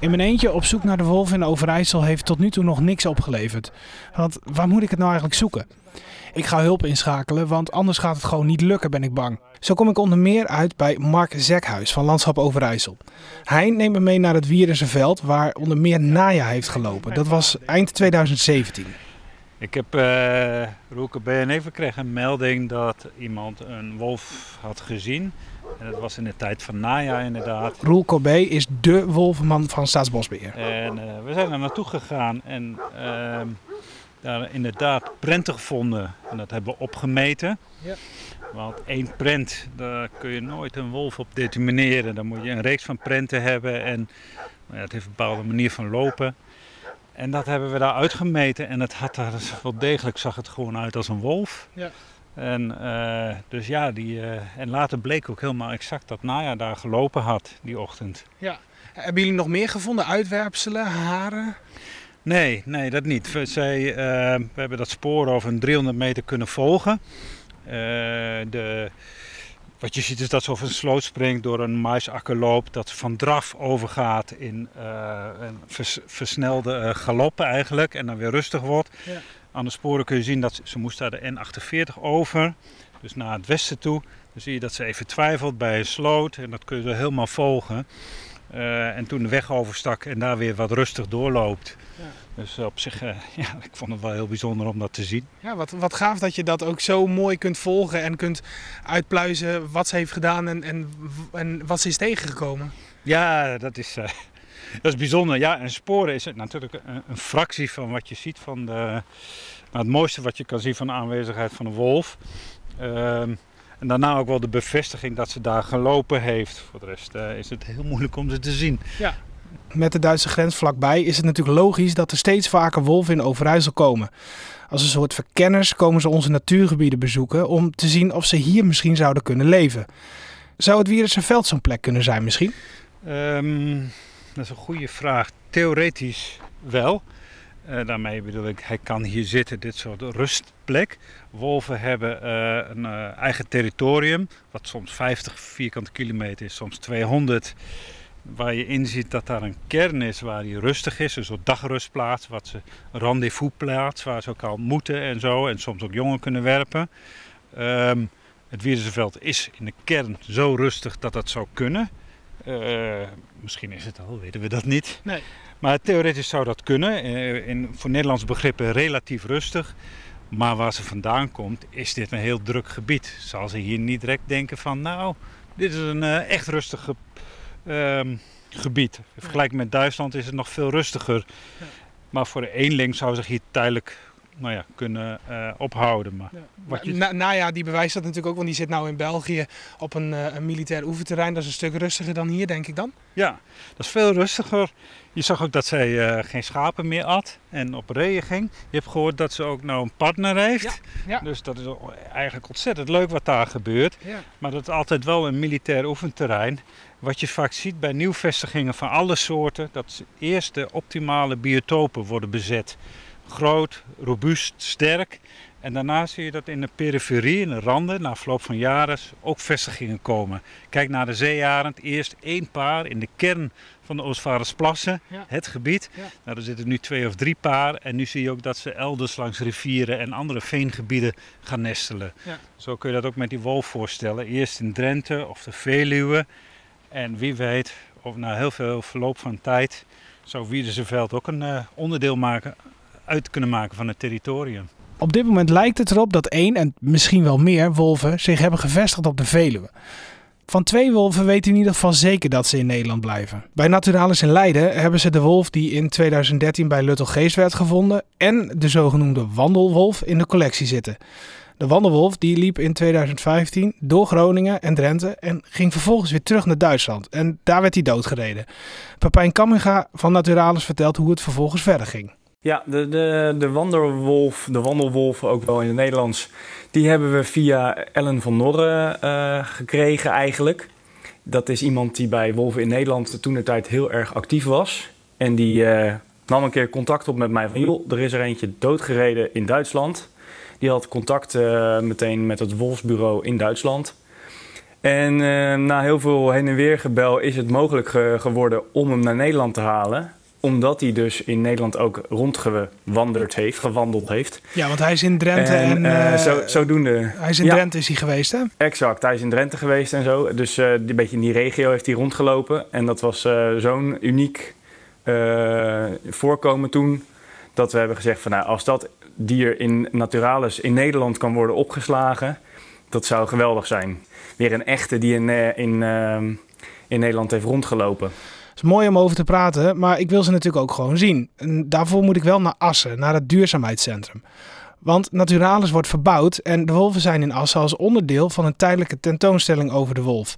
In mijn eentje op zoek naar de wolf in Overijssel heeft tot nu toe nog niks opgeleverd. Want waar moet ik het nou eigenlijk zoeken? Ik ga hulp inschakelen, want anders gaat het gewoon niet lukken, ben ik bang. Zo kom ik onder meer uit bij Mark Zekhuis van Landschap Overijssel. Hij neemt me mee naar het Wierdense veld, waar onder meer Naya heeft gelopen. Dat was eind 2017. Ik heb uh, Roeke BNE gekregen een melding dat iemand een wolf had gezien. En dat was in de tijd van Naya inderdaad. Roel Corbet is de wolvenman van Staatsbosbeheer. En uh, we zijn er naartoe gegaan en uh, daar inderdaad prenten gevonden. En dat hebben we opgemeten. Ja. Want één prent, daar kun je nooit een wolf op determineren. Dan moet je een reeks van prenten hebben en ja, het heeft een bepaalde manier van lopen. En dat hebben we daar uitgemeten en het had daar wel degelijk, zag het gewoon uit als een wolf. Ja. En, uh, dus ja, die, uh, en later bleek ook helemaal exact dat Naya daar gelopen had die ochtend. Ja. Hebben jullie nog meer gevonden? Uitwerpselen, haren? Nee, nee, dat niet. Zij, uh, we hebben dat spoor over een 300 meter kunnen volgen. de, wat je ziet is dat ze over een sloot springt, door een maisakker loopt, dat ze van draf overgaat in een vers, versnelde galoppen eigenlijk en dan weer rustig wordt. Ja. Aan de sporen kun je zien dat ze, ze moest daar de N48 over, dus naar het westen toe. Dan zie je dat ze even twijfelt bij een sloot en dat kun je zo helemaal volgen. Uh, en toen de weg overstak en daar weer wat rustig doorloopt. Ja. Dus op zich, uh, ja, ik vond het wel heel bijzonder om dat te zien. Ja, wat, wat gaaf dat je dat ook zo mooi kunt volgen en kunt uitpluizen wat ze heeft gedaan en, en, en wat ze is tegengekomen. Ja, dat is, uh, dat is bijzonder. Ja, en sporen is natuurlijk een, een, fractie van wat je ziet van de. Nou, het mooiste wat je kan zien van de aanwezigheid van een wolf. Ehm, en daarna ook wel de bevestiging dat ze daar gelopen heeft. Voor de rest uh, is het heel moeilijk om ze te zien. Ja. Met de Duitse grens vlakbij is het natuurlijk logisch dat er steeds vaker wolven in Overijssel komen. Als een soort verkenners komen ze onze natuurgebieden bezoeken om te zien of ze hier misschien zouden kunnen leven. Zou het Wierense veld zo'n plek kunnen zijn misschien? Um, dat is een goede vraag. Theoretisch wel. Uh, daarmee bedoel ik, hij kan hier zitten, dit soort rustplek. Wolven hebben uh, een uh, eigen territorium, wat soms 50 vierkante kilometer is, soms 200. Waar je inziet dat daar een kern is waar hij rustig is, een soort dagrustplaats, wat ze rendezvousplaats, waar ze elkaar ontmoeten en zo, en soms ook jongen kunnen werpen. Um, het Wierseveld is in de kern zo rustig dat dat zou kunnen. Uh, misschien is het al, weten we dat niet. Nee. Maar theoretisch zou dat kunnen. Uh, in, voor Nederlands begrippen relatief rustig. Maar waar ze vandaan komt, is dit een heel druk gebied. Zal ze hier niet direct denken van, nou, dit is een uh, echt rustig ehm, gebied. Vergelijk met Duitsland is het nog veel rustiger. Ja. Maar voor de eenling zou zich hier tijdelijk nou ja, kunnen uh, ophouden. Maar ja. Wat je... Nou ja, die bewijst dat natuurlijk ook, want die zit nou in België op een, uh, een militair oefenterrein. Dat is een stuk rustiger dan hier, denk ik dan. Ja, dat is veel rustiger. Je zag ook dat zij uh, geen schapen meer at en op reeën ging. Je hebt gehoord dat ze ook nou een partner heeft. Ja, ja. Dus dat is eigenlijk ontzettend leuk wat daar gebeurt. Maar dat is altijd wel een militair oefenterrein. Wat je vaak ziet bij nieuwvestigingen van alle soorten, dat eerst de optimale biotopen worden bezet groot, robuust, sterk. En daarna zie je dat in de periferie, in de randen, na verloop van jaren ook vestigingen komen. Kijk naar de zeearend, eerst één paar in de kern van de Oostvaardersplassen, ja. het gebied. Ja. Nou, er zitten nu twee of drie paar en nu zie je ook dat ze elders langs rivieren en andere veengebieden gaan nestelen. Ja. Zo kun je dat ook met die wolf voorstellen. Eerst in Drenthe of de Veluwe en wie weet, of na heel veel verloop van tijd, zou Wiederseveld ook een uh, onderdeel maken uit kunnen maken van het territorium. Op dit moment lijkt het erop dat één en misschien wel meer wolven zich hebben gevestigd op de Veluwe. Van twee wolven weten in ieder geval zeker dat ze in Nederland blijven. Bij Naturalis in Leiden hebben ze de wolf die in 2013 bij Luttelgeest werd gevonden en de zogenoemde wandelwolf in de collectie zitten. De wandelwolf die liep in 2015 door Groningen en Drenthe en ging vervolgens weer terug naar Duitsland. En daar werd hij doodgereden. Papijn Kamminga van Naturalis vertelt hoe het vervolgens verder ging. Ja, de, de, de wandelwolf, de wandelwolf ook wel in het Nederlands, die hebben we via Ellen van Norre uh, gekregen eigenlijk. Dat is iemand die bij Wolven in Nederland toen de tijd heel erg actief was. En die uh, nam een keer contact op met mij van, joh, er is er eentje doodgereden in Duitsland. Die had contact uh, meteen met het wolfsbureau in Duitsland. En na heel veel heen en weer gebel is het mogelijk geworden om hem naar Nederland te halen omdat hij dus in Nederland ook rondgewandeld heeft, gewandeld heeft. Ja, want hij is in Drenthe en... en uh, zo, zodoende... Hij is in Drenthe is hij geweest, hè? Exact, hij is in Drenthe geweest en zo. Dus uh, een beetje in die regio heeft hij rondgelopen. En dat was uh, zo'n uniek voorkomen toen... dat we hebben gezegd van nou, als dat dier in Naturalis in Nederland kan worden opgeslagen... dat zou geweldig zijn. Weer een echte die in, in, in Nederland heeft rondgelopen is mooi om over te praten, maar ik wil ze natuurlijk ook gewoon zien. En daarvoor moet ik wel naar Assen, naar het duurzaamheidscentrum. Want Naturalis wordt verbouwd en de wolven zijn in Assen als onderdeel van een tijdelijke tentoonstelling over de wolf.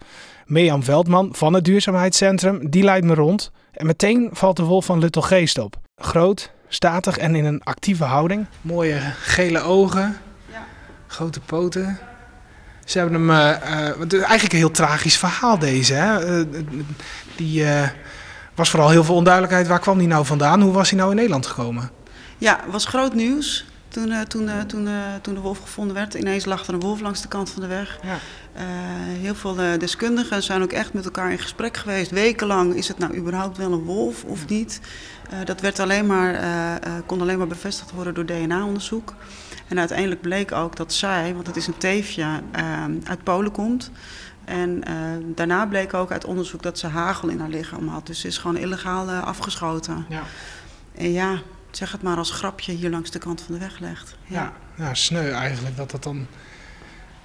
Mirjam Veldman van het duurzaamheidscentrum, die leidt me rond. En meteen valt de wolf van Luttelgeest op. Groot, statig en in een actieve houding. Mooie gele ogen, ja. grote poten. Ze hebben hem, uh, uh, eigenlijk een heel tragisch verhaal deze. Hè? Uh, die was vooral heel veel onduidelijkheid. Waar kwam hij nou vandaan? Hoe was hij nou in Nederland gekomen? Ja, het was groot nieuws. Toen, uh, toen, uh, toen, uh, toen de wolf gevonden werd, ineens lag er een wolf langs de kant van de weg. Ja. heel veel deskundigen zijn ook echt met elkaar in gesprek geweest. Wekenlang is het nou überhaupt wel een wolf of niet. dat werd alleen maar, kon alleen maar bevestigd worden door DNA-onderzoek. En uiteindelijk bleek ook dat zij, want het is een teefje, uit Polen komt. En uh, daarna bleek ook uit onderzoek dat ze hagel in haar lichaam had. Dus ze is gewoon illegaal uh, afgeschoten. Ja. En ja, zeg het maar als grapje hier langs de kant van de weg legt. Ja, ja, ja sneu eigenlijk dat het dan...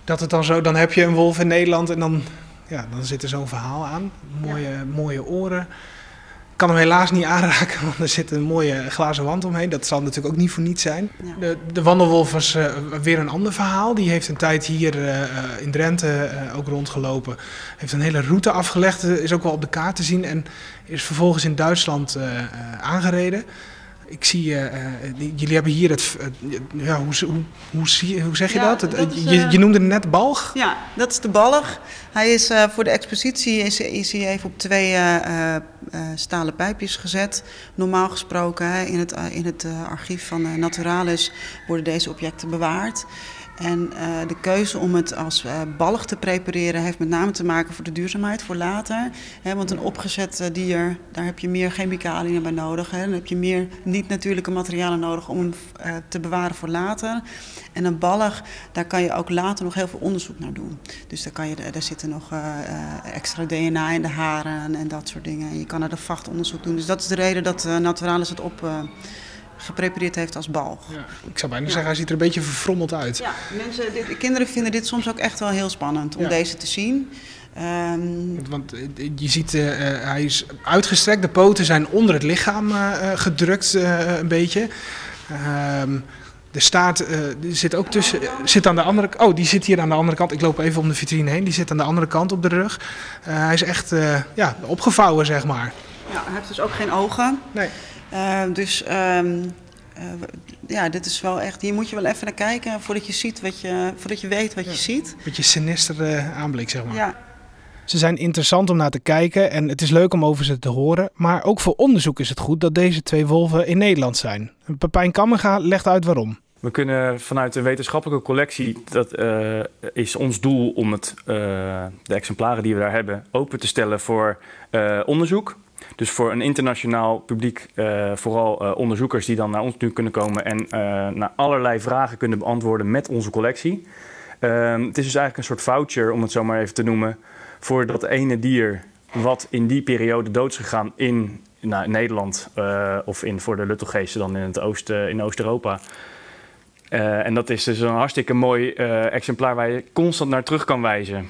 Dat het dan zo, dan heb je een wolf in Nederland en dan, ja, dan zit er zo'n verhaal aan. Mooie, mooie oren kan hem helaas niet aanraken, want er zit een mooie glazen wand omheen. Dat zal natuurlijk ook niet voor niets zijn. De, de, wandelwolf was uh, weer een ander verhaal. Die heeft een tijd hier uh, in Drenthe uh, ook rondgelopen. Heeft een hele route afgelegd, is ook wel op de kaart te zien. En is vervolgens in Duitsland aangereden. Ik zie, uh, jullie hebben hier het, ja, hoe, hoe, hoe, hoe zeg je dat? is, je, je, noemde het net balg? Ja, dat is de balg. Hij is voor de expositie is, is hij even op twee stalen pijpjes gezet. Normaal gesproken hè, in het, in het archief van Naturalis worden deze objecten bewaard. En uh, de keuze om het als uh, ballig te prepareren heeft met name te maken voor de duurzaamheid, voor later. Want een opgezet uh, dier, daar heb je meer chemicaliën bij nodig. Dan heb je meer niet-natuurlijke materialen nodig om hem te bewaren voor later. En een ballig, daar kan je ook later nog heel veel onderzoek naar doen. Dus daar, kan je, daar zitten nog extra DNA in de haren en dat soort dingen. En je kan er de vachtonderzoek doen. Dus dat is de reden dat Naturalis het op geprepareerd heeft als bal. Ja. Ik zou bijna zeggen, hij ziet er een beetje verfrommeld uit. Ja, mensen, dit, kinderen vinden dit soms ook echt wel heel spannend om deze te zien. Um... Want eh, je ziet, uh, hij is uitgestrekt, de poten zijn onder het lichaam uh, gedrukt een beetje. Um, de staart zit ook tussen, zit aan de andere Oh, die zit hier aan de andere kant. Ik loop even om de vitrine heen. Die zit aan de andere kant op de rug. Hij is echt ja, opgevouwen, zeg maar. Ja, hij heeft dus ook geen ogen. Nee. Uh, dus um, uh, ja, dit is wel echt. Hier moet je wel even naar kijken voordat je ziet wat je, voordat je weet wat ja. je ziet. Een beetje sinistere aanblik, zeg maar. Ja. Ze zijn interessant om naar te kijken en het is leuk om over ze te horen. Maar ook voor onderzoek is het goed dat deze twee wolven in Nederland zijn. Pepijn Kammerga legt uit waarom. We kunnen vanuit de wetenschappelijke collectie, dat uh, is ons doel om het, uh, de exemplaren die we daar hebben open te stellen voor uh, onderzoek. Dus voor een internationaal publiek, uh, vooral uh, onderzoekers die dan naar ons nu kunnen komen en uh, naar allerlei vragen kunnen beantwoorden met onze collectie. Ehm, het is dus eigenlijk een soort voucher, om het zo maar even te noemen, voor dat ene dier wat in die periode dood is gegaan in nou, Nederland of in, voor de Luttelgeesten dan in, het Oost, in Oost-Europa. en dat is dus een hartstikke mooi exemplaar waar je constant naar terug kan wijzen.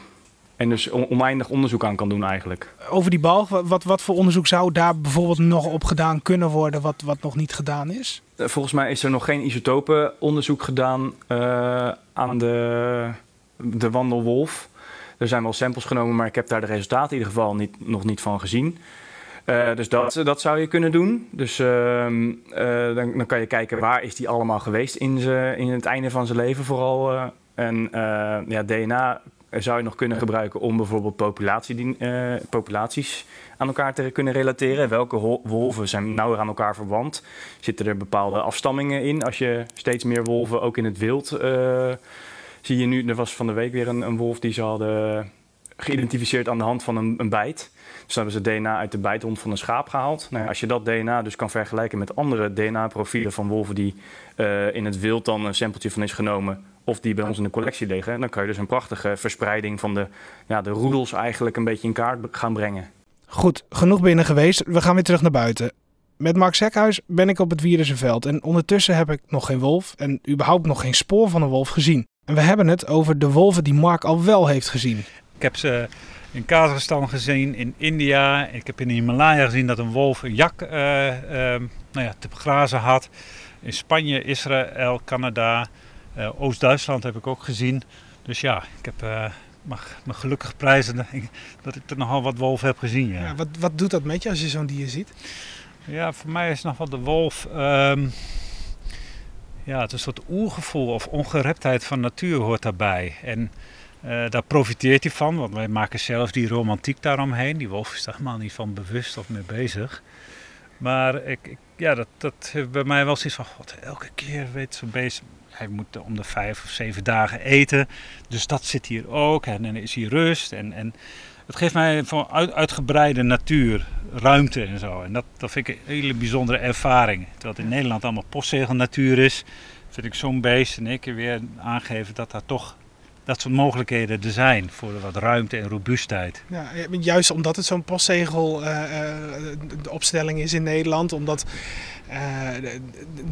En dus oneindig onderzoek aan kan doen eigenlijk. Over die balg, wat, wat voor onderzoek zou daar bijvoorbeeld nog op gedaan kunnen worden wat, wat nog niet gedaan is? Eh, volgens mij is er nog geen isotopenonderzoek gedaan uh, aan de, de wandelwolf. Er zijn wel samples genomen, maar ik heb daar de resultaten in ieder geval niet, nog niet van gezien. Uh, dus dat, dat zou je kunnen doen. Dus uh, uh, dan, dan, kan je kijken waar is die allemaal geweest in, ze, in het einde van zijn leven vooral. en ja, DNA zou je nog kunnen gebruiken om bijvoorbeeld populatie, uh, populaties aan elkaar te kunnen relateren. Welke wolven zijn nauwer aan elkaar verwant? Zitten er bepaalde afstammingen in? Als je steeds meer wolven ook in het wild uh, zie je nu, er was van de week weer een, een wolf die ze hadden geïdentificeerd aan de hand van een, een bijt. Dus hebben ze DNA uit de bijthond van een schaap gehaald. Nou, als je dat DNA dus kan vergelijken met andere DNA-profielen van wolven die in het wild dan een sampletje van is genomen, of die bij ons in de collectie liggen, dan kan je dus een prachtige verspreiding van de, ja, de roedels eigenlijk een beetje in kaart gaan brengen. Goed, genoeg binnen geweest. We gaan weer terug naar buiten. Met Mark Sekhuis ben ik op het Wierensenveld en ondertussen heb ik nog geen wolf en überhaupt nog geen spoor van een wolf gezien. En we hebben het over de wolven die Mark al wel heeft gezien. Ik heb ze in Kazachstan gezien, in India. Ik heb in de Himalaya gezien dat een wolf een jak uh, nou ja, te begrazen had. In Spanje, Israël, Canada, Oost-Duitsland heb ik ook gezien. Dus ja, ik heb, uh, mag me gelukkig prijzen dat ik er nogal wat wolven heb gezien. Ja. ja wat, wat doet dat met je als je zo'n dier ziet? Ja, voor mij is nog wel de wolf. Um, ja, het is een soort oergevoel of ongereptheid van natuur hoort daarbij. En uh, daar profiteert hij van, want wij maken zelf die romantiek daaromheen. Die wolf is daar helemaal niet van bewust of mee bezig. Maar ik, ik, ja, dat, dat heeft bij mij wel zoiets van, god, elke keer weet zo'n beest, hij moet om de vijf of zeven dagen eten. Dus dat zit hier ook en dan is hier rust. En, en het geeft mij van uit, uitgebreide natuur, ruimte en zo. En dat, dat vind ik een hele bijzondere ervaring. Terwijl het in Nederland allemaal postzegelnatuur is, vind ik zo'n beest in één keer weer aangeven dat daar toch dat soort mogelijkheden er zijn voor wat ruimte en robuustheid. Ja, juist omdat het zo'n postzegel uh, de opstelling is in Nederland, omdat uh, de,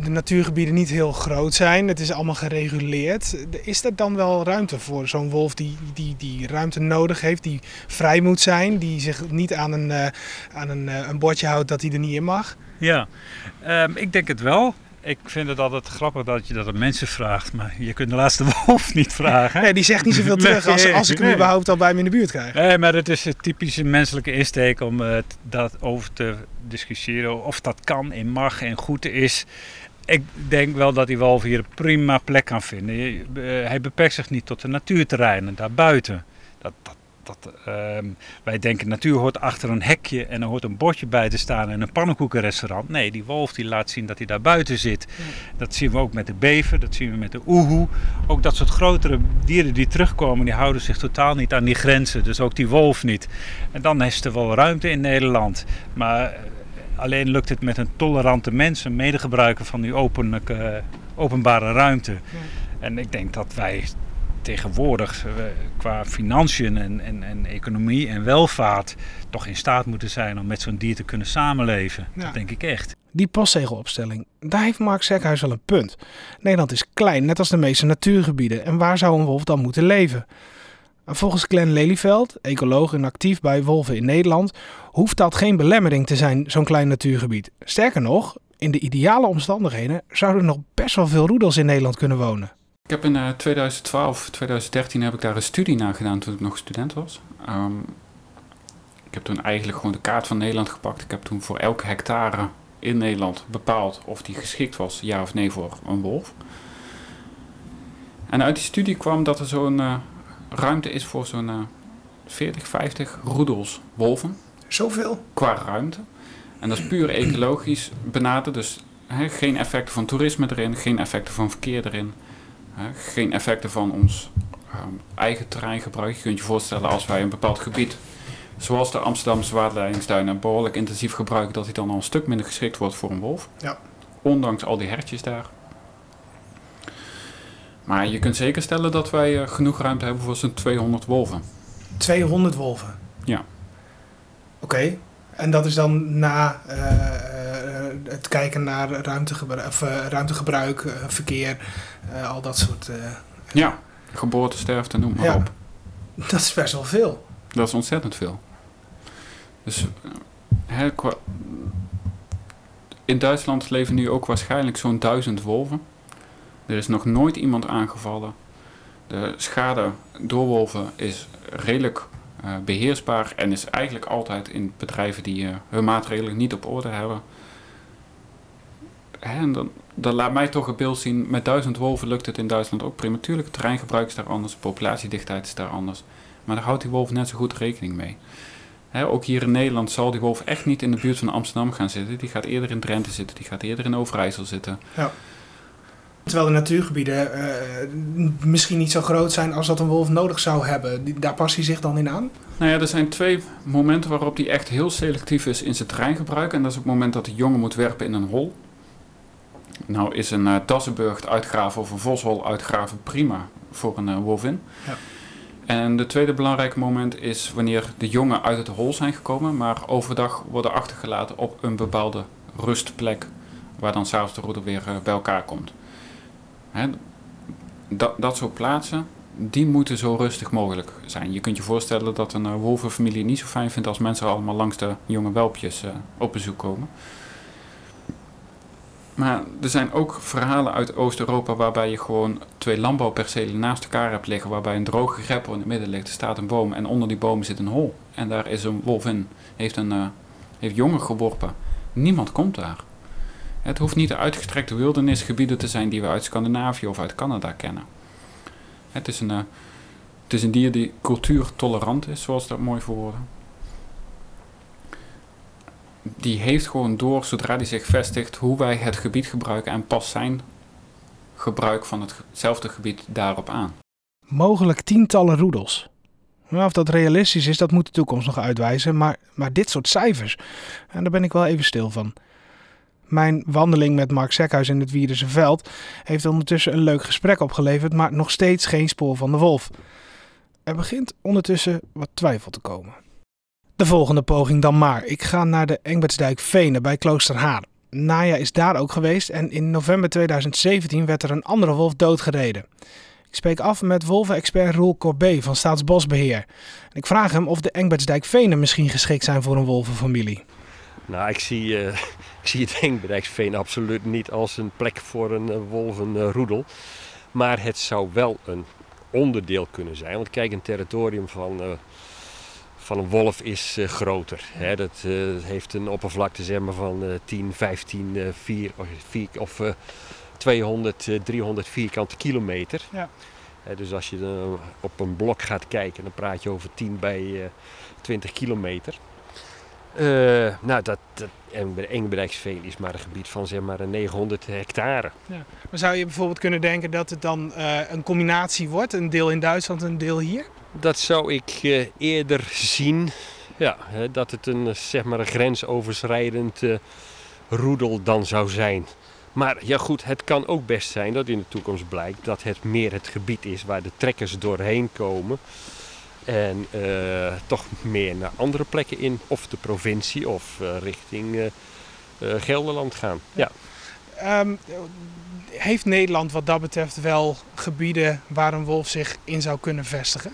de, natuurgebieden niet heel groot zijn, het is allemaal gereguleerd. Is er dan wel ruimte voor zo'n wolf die, die, die ruimte nodig heeft, die vrij moet zijn, die zich niet aan een, uh, aan een, een bordje houdt dat hij er niet in mag? Ja, um, ik denk het wel. Ik vind het altijd grappig dat je dat aan mensen vraagt, maar je kunt de laatste wolf niet vragen. Nee, die zegt niet zoveel terug als, als ik hem nee. überhaupt al bij me in de buurt krijg. Nee, maar het is een typische menselijke insteek om uh, dat over te discussiëren of dat kan en mag en goed is. Ik denk wel dat die wolf hier een prima plek kan vinden. Uh, hij beperkt zich niet tot de natuurterreinen daarbuiten. Dat, dat dat, uh, wij denken natuur hoort achter een hekje en er hoort een bordje bij te staan in een pannenkoekenrestaurant. Nee, die wolf die laat zien dat hij daar buiten zit. Ja. Dat zien we ook met de bever, dat zien we met de oehoe. Ook dat soort grotere dieren die terugkomen, die houden zich totaal niet aan die grenzen. Dus ook die wolf niet. En dan is er wel ruimte in Nederland. Maar eh, alleen lukt het met een tolerante mens, een medegebruiker van die uh, openbare ruimte. Ja. En ik denk dat wij tegenwoordig uh, qua financiën en, en, en, economie en welvaart toch in staat moeten zijn om met zo'n dier te kunnen samenleven. Ja. Dat denk ik echt. Die postzegelopstelling, daar heeft Mark Sekhuis wel een punt. Nederland is klein, net als de meeste natuurgebieden. En waar zou een wolf dan moeten leven? En volgens Glenn Lelyveld, ecoloog en actief bij wolven in Nederland, hoeft dat geen belemmering te zijn, zo'n klein natuurgebied. Sterker nog, in de ideale omstandigheden zouden er nog best wel veel roedels in Nederland kunnen wonen. Ik heb in uh, 2012, 2013 heb ik daar een studie naar gedaan toen ik nog student was. Um, ik heb toen eigenlijk gewoon de kaart van Nederland gepakt. Ik heb toen voor elke hectare in Nederland bepaald of die geschikt was, ja of nee, voor een wolf. En uit die studie kwam dat er zo'n uh, ruimte is voor zo'n uh, 40, 50 roedels wolven. Zoveel? Qua ruimte. En dat is puur ecologisch benaderd. Dus he, geen effecten van toerisme erin, geen effecten van verkeer erin. Geen effecten van ons um, eigen terreingebruik. Je kunt je voorstellen als wij een bepaald gebied, zoals de Amsterdamse waterleidingsduinen, behoorlijk intensief gebruiken, dat hij dan al een stuk minder geschikt wordt voor een wolf. Ja. Ondanks al die hertjes daar. Maar je kunt zeker stellen dat wij uh, genoeg ruimte hebben voor zo'n 200 wolven. 200 wolven? Ja. Oké. Okay. En dat is dan na uh, het kijken naar ruimtegebruik, of, uh, ruimtegebruik verkeer, al dat soort. ja, geboorte, sterfte, noem maar ja. op. Dat is best wel veel. Dat is ontzettend veel. Dus qua... in Duitsland leven nu ook waarschijnlijk zo'n duizend wolven. Er is nog nooit iemand aangevallen. De schade door wolven is redelijk uh, beheersbaar en is eigenlijk altijd in bedrijven die uh, hun maatregelen niet op orde hebben. Hè, en dan, dan laat mij toch een beeld zien, met duizend wolven lukt het in Duitsland ook prima. Natuurlijk, het terreingebruik is daar anders, de populatiedichtheid is daar anders. Maar daar houdt die wolf net zo goed rekening mee. Hè, ook hier in Nederland zal die wolf echt niet in de buurt van Amsterdam gaan zitten. Die gaat eerder in Drenthe zitten, die gaat eerder in Overijssel zitten. Ja. Terwijl de natuurgebieden uh, misschien niet zo groot zijn als dat een wolf nodig zou hebben. Daar past hij zich dan in aan? Nou ja, er zijn twee momenten waarop hij echt heel selectief is in zijn terreingebruik. En dat is op het moment dat de jongen moet werpen in een hol. Nou is een uh, Dassenburg uitgraven of een voshol uitgraven prima voor een uh, wolvin. Ja. En de tweede belangrijke moment is wanneer de jongen uit het hol zijn gekomen, maar overdag worden achtergelaten op een bepaalde rustplek, waar dan s'avonds de roeder weer uh, bij elkaar komt. Hè, dat, dat soort plaatsen, die moeten zo rustig mogelijk zijn. Je kunt je voorstellen dat een wolvenfamilie niet zo fijn vindt als mensen allemaal langs de jonge welpjes op bezoek komen. Maar er zijn ook verhalen uit Oost-Europa waarbij je gewoon twee landbouwpercelen naast elkaar hebt liggen. Waarbij een droge greppel in het midden ligt. Er staat een boom en onder die boom zit een hol. En daar is een wolf in. Heeft, een, uh, heeft jongen geworpen. Niemand komt daar. Het hoeft niet de uitgestrekte wildernisgebieden te zijn die we uit Scandinavië of uit Canada kennen. Het is een, uh, het is een dier die cultuurtolerant is, zoals dat mooi verwoorden die heeft gewoon door, zodra die zich vestigt, hoe wij het gebied gebruiken en past zijn gebruik van hetzelfde gebied daarop aan. Mogelijk tientallen roedels. Of dat realistisch is, dat moet de toekomst nog uitwijzen. Maar, maar dit soort cijfers, en daar ben ik wel even stil van. Mijn wandeling met Mark Sekhuis in het Wierdense Veld heeft ondertussen een leuk gesprek opgeleverd, maar nog steeds geen spoor van de wolf. Er begint ondertussen wat twijfel te komen. De volgende poging dan maar. Ik ga naar de Engbertsdijk Venen bij Kloosterhaar. Naya is daar ook geweest en in november 2017 werd er een andere wolf doodgereden. Ik spreek af met wolvenexpert Roel Corbet van Staatsbosbeheer. Ik vraag hem of de Engbertsdijk Venen misschien geschikt zijn voor een wolvenfamilie. Nou, ik zie, uh, ik zie het absoluut niet als een plek voor een uh, wolvenroedel. Maar het zou wel een onderdeel kunnen zijn. Want kijk, een territorium van... Uh, van een wolf is uh, groter. Hè. Dat uh, heeft een oppervlakte zeg maar, van uh, 10, 15, 4, of 200, 300 vierkante kilometer. Ja. dus als je op een blok gaat kijken, dan praat je over 10 bij 20 kilometer. nou, dat, dat en is maar een gebied van zeg maar 900 hectare. Ja. Maar zou je bijvoorbeeld kunnen denken dat het dan een combinatie wordt? Een deel in Duitsland, een deel hier? Dat zou ik uh, eerder zien. Ja, dat het een, zeg maar een grensoverschrijdend uh, roedel dan zou zijn. Maar ja goed, het kan ook best zijn dat in de toekomst blijkt dat het meer het gebied is waar de trekkers doorheen komen. En toch meer naar andere plekken in, of de provincie of richting Gelderland gaan. Ja. Um, heeft Nederland wat dat betreft wel gebieden waar een wolf zich in zou kunnen vestigen?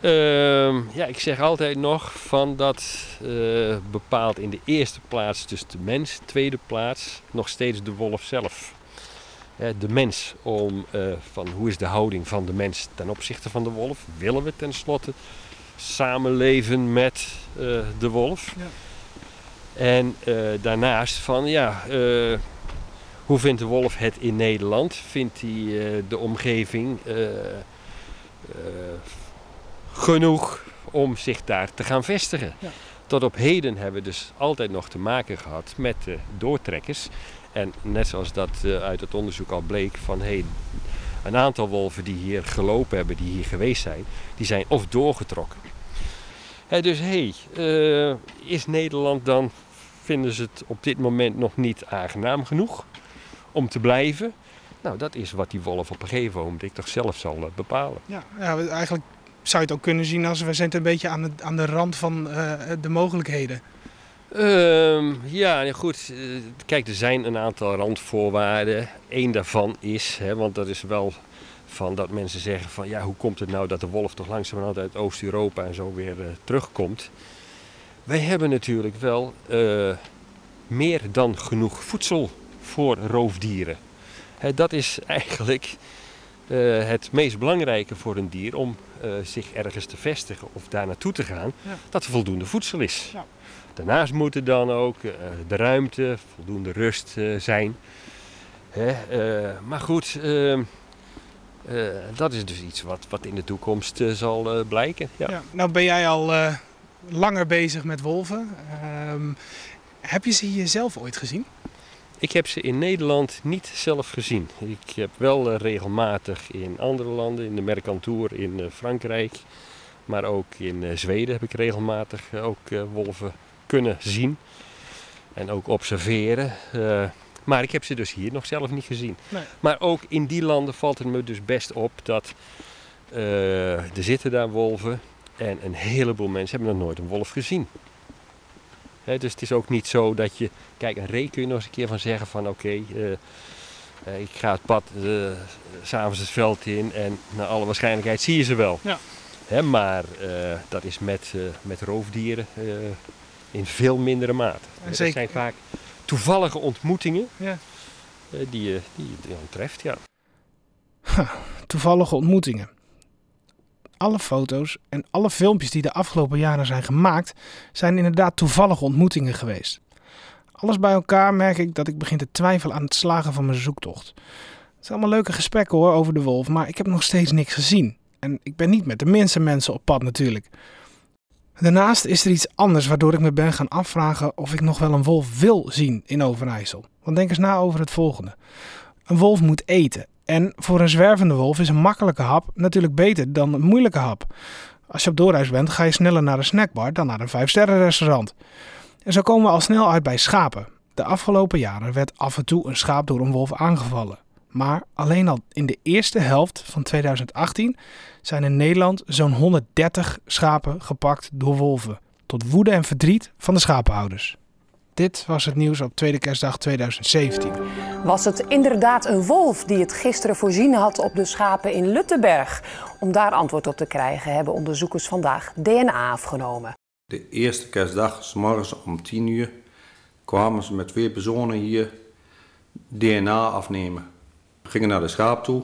Uh, ja, ik zeg altijd nog van dat uh, bepaalt in de eerste plaats dus de mens, tweede plaats nog steeds de wolf zelf. de mens om uh, van hoe is de houding van de mens ten opzichte van de wolf? Willen we tenslotte samenleven met uh, de wolf? Ja. En daarnaast van ja, hoe vindt de wolf het in Nederland? Vindt hij de omgeving genoeg om zich daar te gaan vestigen. Ja. Tot op heden hebben we dus altijd nog te maken gehad met de doortrekkers. En net zoals dat uh, uit het onderzoek al bleek van hey, een aantal wolven die hier gelopen hebben, die hier geweest zijn, die zijn of doorgetrokken. He, dus hé, hey, uh, is Nederland dan, vinden ze het op dit moment nog niet aangenaam genoeg om te blijven? Nou, dat is wat die wolf op een gegeven moment toch zelf zal bepalen. Ja, ja, eigenlijk zou je het ook kunnen zien als we zijn een beetje aan de, aan de rand van uh, de mogelijkheden. Um, ja, goed. Eh, kijk, er zijn een aantal randvoorwaarden. Eén daarvan is, hè, want dat is wel van dat mensen zeggen van ja, hoe komt het nou dat de wolf toch langzamerhand uit Oost-Europa en zo weer uh, terugkomt? Wij hebben natuurlijk wel meer dan genoeg voedsel voor roofdieren. Hè, dat is eigenlijk uh, het meest belangrijke voor een dier om uh, zich ergens te vestigen of daar naartoe te gaan, ja. dat er voldoende voedsel is. Ja. Daarnaast moet er dan ook uh, de ruimte, voldoende rust zijn. Hè? maar goed, ehm, dat is dus iets wat, wat in de toekomst zal blijken. Ja. ja. nou ben jij al langer bezig met wolven. Ehm, heb je ze hier zelf ooit gezien? Ik heb ze in Nederland niet zelf gezien. Ik heb wel eh, regelmatig in andere landen, in de Mercantour in eh, Frankrijk, maar ook in eh, Zweden heb ik regelmatig ook wolven kunnen zien en ook observeren. maar ik heb ze dus hier nog zelf niet gezien. Nee. Maar ook in die landen valt het me dus best op dat er zitten daar wolven en een heleboel mensen hebben nog nooit een wolf gezien dus het is ook niet zo dat je... Kijk, een ree kun je nog eens een keer van zeggen van oké... Eh, eh, ik ga het pad uh, s'avonds het veld in en naar alle waarschijnlijkheid zie je ze wel. Ja. maar dat is met, met roofdieren in veel mindere mate. Dat zijn vaak toevallige ontmoetingen ja. die, je, die je treft. Ja. toevallige ontmoetingen alle foto's en alle filmpjes die de afgelopen jaren zijn gemaakt, zijn inderdaad toevallige ontmoetingen geweest. Alles bij elkaar merk ik dat ik begin te twijfelen aan het slagen van mijn zoektocht. Het zijn allemaal leuke gesprekken hoor over de wolf, maar ik heb nog steeds niks gezien. En ik ben niet met de minste mensen op pad natuurlijk. Daarnaast is er iets anders waardoor ik me ben gaan afvragen of ik nog wel een wolf wil zien in Overijssel. Want denk eens na over het volgende. Een wolf moet eten en voor een zwervende wolf is een makkelijke hap natuurlijk beter dan een moeilijke hap. Als je op doorreis bent, ga je sneller naar een snackbar dan naar een 5-sterren restaurant. En zo komen we al snel uit bij schapen. De afgelopen jaren werd af en toe een schaap door een wolf aangevallen. Maar alleen al in de eerste helft van 2018 zijn in Nederland zo'n 130 schapen gepakt door wolven. Tot woede en verdriet van de schapenhouders. Dit was het nieuws op tweede kerstdag 2017. Was het inderdaad een wolf die het gisteren voorzien had op de schapen in Luttenberg? Om daar antwoord op te krijgen hebben onderzoekers vandaag DNA afgenomen. De eerste kerstdag, s morgens om 10 uur, kwamen ze met twee personen hier DNA afnemen. We gingen naar de schaap toe,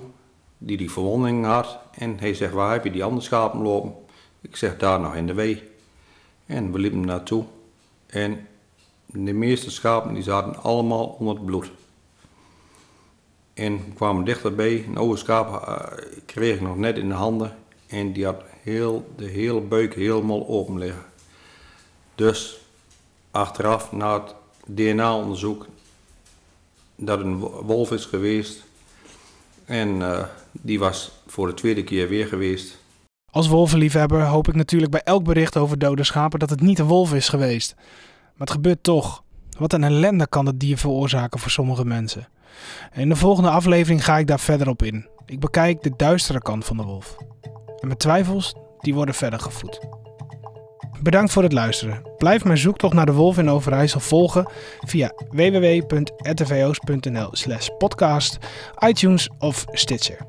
die die verwonding had. En hij zegt, waar heb je die andere schapen lopen? Ik zeg, daar nog in de wee. En we liepen naartoe. En de meeste schapen die zaten allemaal onder het bloed. En kwamen dichterbij. Een oude schaap uh, kreeg ik nog net in de handen. En die had heel, de hele buik helemaal open liggen. Dus achteraf, na het DNA-onderzoek, dat een wolf is geweest. En uh, die was voor de tweede keer weer geweest. Als wolvenliefhebber hoop ik natuurlijk bij elk bericht over dode schapen dat het niet een wolf is geweest. Maar het gebeurt toch. Wat een ellende kan het dier veroorzaken voor sommige mensen. in de volgende aflevering ga ik daar verder op in. Ik bekijk de duistere kant van de wolf. En mijn twijfels, die worden verder gevoed. Bedankt voor het luisteren. Blijf mijn zoektocht naar de wolf in Overijssel volgen via www.rtvo's.nl slash podcast, iTunes of Stitcher.